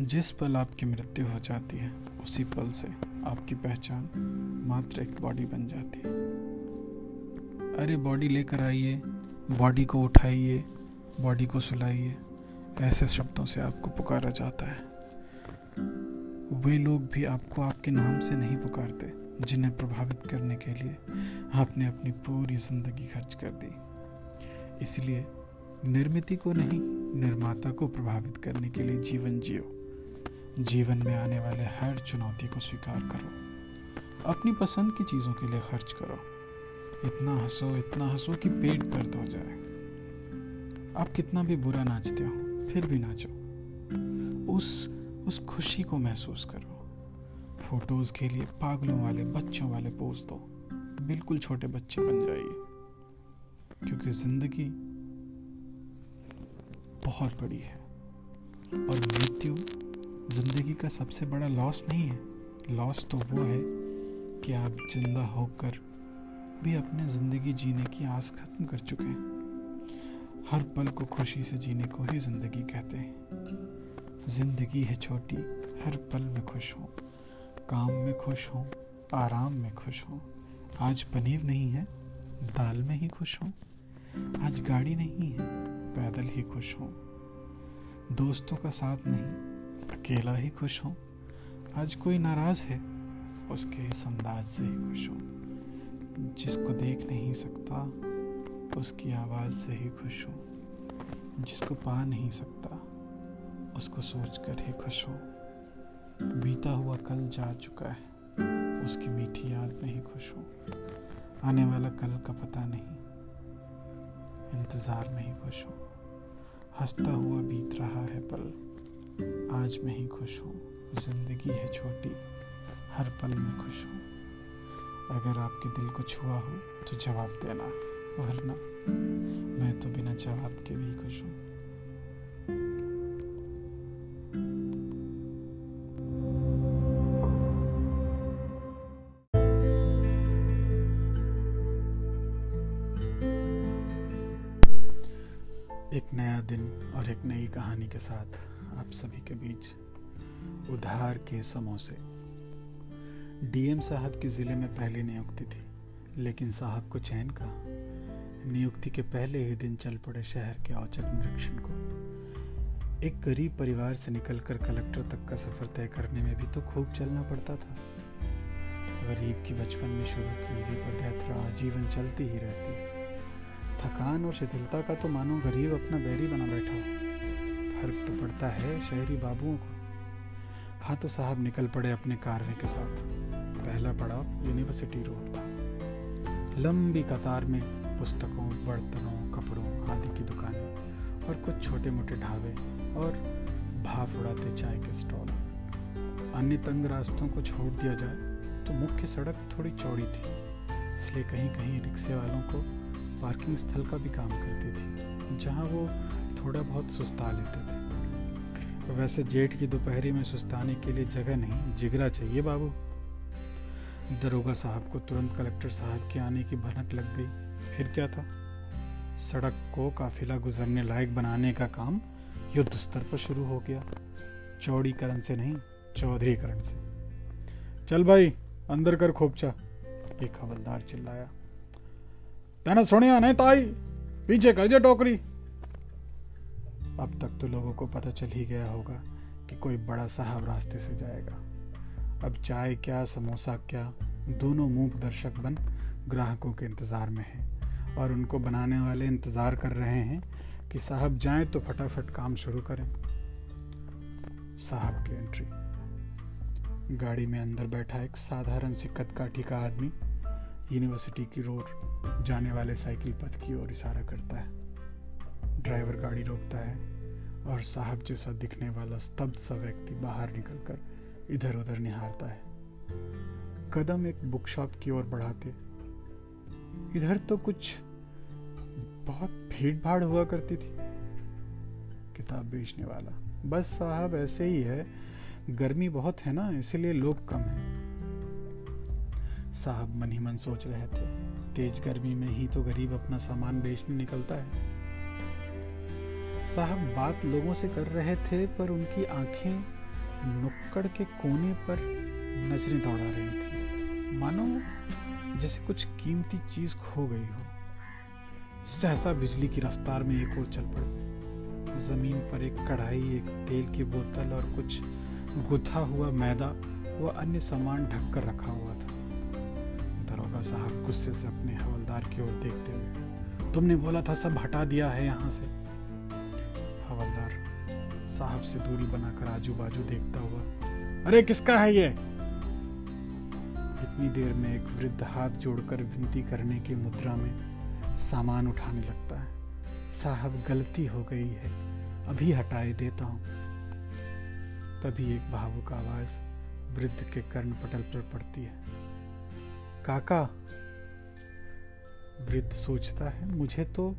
जिस पल आपकी मृत्यु हो जाती है, उसी पल से आपकी पहचान मात्र एक बॉडी बन जाती है। अरे बॉडी लेकर आइए बॉडी को उठाइए बॉडी को सुलाइए, ऐसे शब्दों से आपको पुकारा जाता है। वे लोग भी आपको आपके नाम से नहीं पुकारते, जिन्हें प्रभावित करने के लिए आपने अपनी पूरी ज़िंदगी खर्च कर दी। इसलिए निर्मिति को नहीं, निर्माता को प्रभावित करने के लिए जीवन जियो। जीवन में आने वाले हर चुनौती को स्वीकार करो। अपनी पसंद की चीज़ों के लिए खर्च करो। इतना हंसो इतना हंसो कि पेट दर्द हो जाए। आप कितना भी बुरा नाचते हो, फिर भी नाचो। उस उस खुशी को महसूस करो। फ़ोटोज़ के लिए पागलों वाले, बच्चों वाले पोज दो। बिल्कुल छोटे बच्चे बन जाइए। क्योंकि ज़िंदगी बहुत बड़ी है। और मृत्यु ज़िंदगी का सबसे बड़ा लॉस नहीं है। लॉस तो वो है कि आप ज़िंदा होकर भी अपने ज़िंदगी जीने की आस खत्म कर चुके हैं। हर पल को खुशी से जीने को ही ज़िंदगी कहते हैं। ज़िंदगी है छोटी, हर पल में खुश हो। काम में खुश हो, आराम में खुश हो। आज पनीर नहीं है, दाल में ही खुश हो। आज गाड़ी नहीं है, पैदल ही खुश हो। दोस्तों का साथ नहीं अकेला ही खुश हो। आज कोई नाराज़ है, उसके इस अंदाज से ही खुश हो। जिसको देख नहीं सकता, उसकी आवाज़ से ही खुश हूँ। जिसको पा नहीं सकता, उसको सोच कर ही खुश हूँ। बीता हुआ कल जा चुका है, उसकी मीठी याद में ही खुश हूँ। आने वाला कल का पता नहीं, इंतज़ार में ही खुश हूँ। हंसता हुआ बीत रहा है पल आज मैं ही खुश हूँ। ज़िंदगी है छोटी, हर पल में खुश हूँ। अगर आपके दिल को छुआ हो तो जवाब देना, वरना मैं तो बिना जवाब के भी खुश हूँ। एक नया दिन और एक नई कहानी के साथ आप सभी के बीच उधार के समोसे डीएम साहब की ज़िले में पहली नियुक्ति थी, लेकिन साहब को चैन का। नियुक्ति के पहले ही दिन चल पड़े शहर के औचक निरीक्षण को। एक गरीब परिवार से निकलकर कलेक्टर तक का सफ़र तय करने में भी तो खूब चलना पड़ता था। गरीब की बचपन में शुरू की हुई पदयात्रा आजीवन चलती ही रहती। थकान और शिथिलता का तो मानो गरीब अपना बैरी बना बैठा हो। फ़र्क तो पड़ता है शहरी बाबुओं को। हाँ तो साहब निकल पड़े अपने कार्य के साथ। पहला पड़ाव यूनिवर्सिटी रोड था। लंबी कतार में पुस्तकों, बर्तनों, कपड़ों आदि की दुकानें और कुछ छोटे मोटे ढाबे और भाप उड़ाते चाय के स्टॉल। अन्य तंग रास्तों को छोड़ दिया जाए तो मुख्य सड़क थोड़ी चौड़ी थी, इसलिए कहीं कहीं रिक्शे वालों को पार्किंग स्थल का भी काम करती थी, जहाँ वो थोड़ा बहुत सुस्ता लेते थे। वैसे जेठ की दोपहरी में सुस्ताने के लिए जगह नहीं, जिगरा चाहिए बाबू। दरोगा साहब को तुरंत कलेक्टर साहब के आने की भनक लग गई। फिर क्या था? सड़क को काफिला गुजरने लायक बनाने का काम युद्ध स्तर पर शुरू हो गया। चौड़ीकरण से नहीं, चौधरीकरण से। चल भाई, अंदर कर खोपचा। एक हवलदार चिल्लाया, तेना सुनिया नहीं ताई, पीछे कर जो टोकरी। अब तक तो लोगों को पता चल ही गया होगा कि कोई बड़ा साहब रास्ते से जाएगा। अब चाय क्या, समोसा क्या, दोनों मूक दर्शक बन ग्राहकों के इंतज़ार में हैं और उनको बनाने वाले इंतज़ार कर रहे हैं कि साहब जाएँ तो फटाफट काम शुरू करें। साहब की एंट्री गाड़ी में अंदर बैठा एक साधारण सी कदकाठी का आदमी यूनिवर्सिटी की रोड जाने वाले साइकिल पथ की ओर इशारा करता है। ड्राइवर गाड़ी रोकता है। और साहब जैसा दिखने वाला स्तब्ध सा व्यक्ति बाहर निकलकर इधर उधर निहारता है। कदम एक बुक शॉप की ओर बढ़ाते। इधर तो कुछ बहुत भीड़ भाड़ हुआ करती थी। किताब बेचने वाला। बस साहब ऐसे ही है। गर्मी बहुत है ना, इसीलिए लोग कम हैं। साहब मन ही मन सोच रहे थे, तेज गर्मी में ही तो गरीब अपना सामान बेचने निकलता है। साहब बात लोगों से कर रहे थे, पर उनकी आँखें नुक्कड़ के कोने पर नज़रें दौड़ा रही थी। मानो जैसे कुछ कीमती चीज़ खो गई हो। सहसा बिजली की रफ्तार में एक और चल पड़ी। ज़मीन पर एक कढ़ाई, एक तेल की बोतल और कुछ गुथा हुआ मैदा व अन्य सामान ढककर रखा हुआ था। दरोगा साहब गुस्से से अपने हवलदार की ओर देखते हुए, तुमने बोला था सब हटा दिया है यहाँ से। साहब से दूरी बनाकर आजू बाजू देखता हुआ, अरे, किसका है ये? इतनी देर में एक वृद्ध हाथ जोड़कर विनती करने की मुद्रा में सामान उठाने लगता है। साहब, गलती हो गई है। अभी हटाए देता हूँ। तभी एक भावुक आवाज़ वृद्ध के कर्ण पटल पर पड़ती है। काका, वृद्ध सोचता है, मुझे तो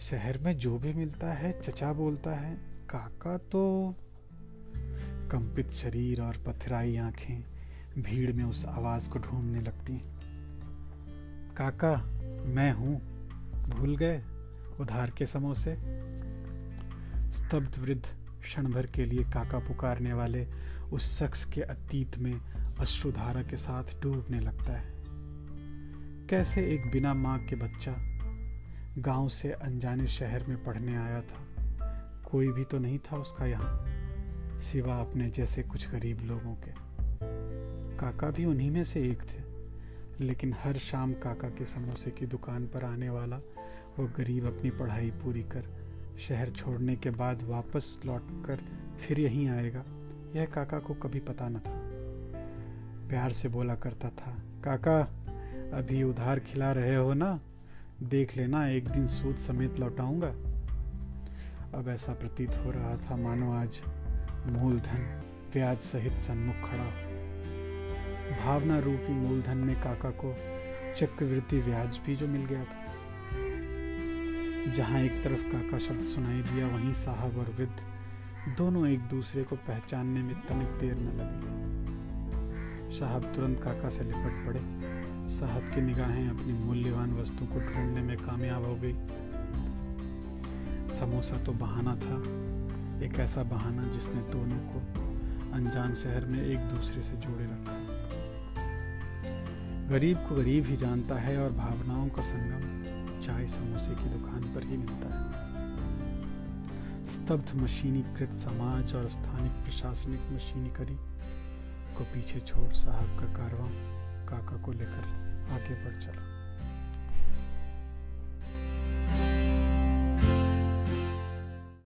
शहर में जो भी मिलता है, चचा बोलता है, काका तो कंपित शरीर और पथराई आँखें भीड़ में उस आवाज़ को ढूँढने लगती काका, मैं हूँ। भूल गए? उधार के समोसे? स्तब्ध वृद्ध क्षण भर के लिए काका पुकारने वाले उस शख्स के अतीत में अश्रुधारा के साथ डूबने लगता है। कैसे एक बिना माँ के बच्चा गाँव से अनजाने शहर में पढ़ने आया था। कोई भी तो नहीं था उसका यहाँ, सिवा अपने जैसे कुछ गरीब लोगों के। काका भी उन्हीं में से एक थे, लेकिन हर शाम काका के समोसे की दुकान पर आने वाला वो गरीब अपनी पढ़ाई पूरी कर शहर छोड़ने के बाद वापस लौट कर फिर यहीं आएगा। यह काका को कभी पता न था। प्यार से बोला करता था, काका, अभी उधार खिला रहे हो ना? देख लेना, एक दिन सूद समेत लौटाऊँगा। अब ऐसा प्रतीत हो रहा था मानो आज मूलधन ब्याज सहित सन्मुख खड़ा भावना रूपी मूलधन में काका को चक्रवृद्धि ब्याज भी जो मिल गया था। जहाँ एक तरफ़ काका शब्द सुनाई दिया, वहीं साहब और वृद्ध दोनों एक दूसरे को पहचानने में तनिक देर न लगी। साहब तुरंत काका से लिपट पड़े। साहब की निगाहें अपनी मूल्यवान वस्तु को ढूँढने में कामयाब हो गई। समोसा तो बहाना था, एक ऐसा बहाना जिसने दोनों को अनजान शहर में एक दूसरे से जोड़े रखा। गरीब को गरीब ही जानता है और भावनाओं का संगम चाय समोसे की दुकान पर ही मिलता है। स्तब्ध मशीनीकृत समाज और स्थानिक प्रशासनिक मशीनीकरी को पीछे छोड़ साहब का कारवां काका को लेकर आगे बढ़ चला।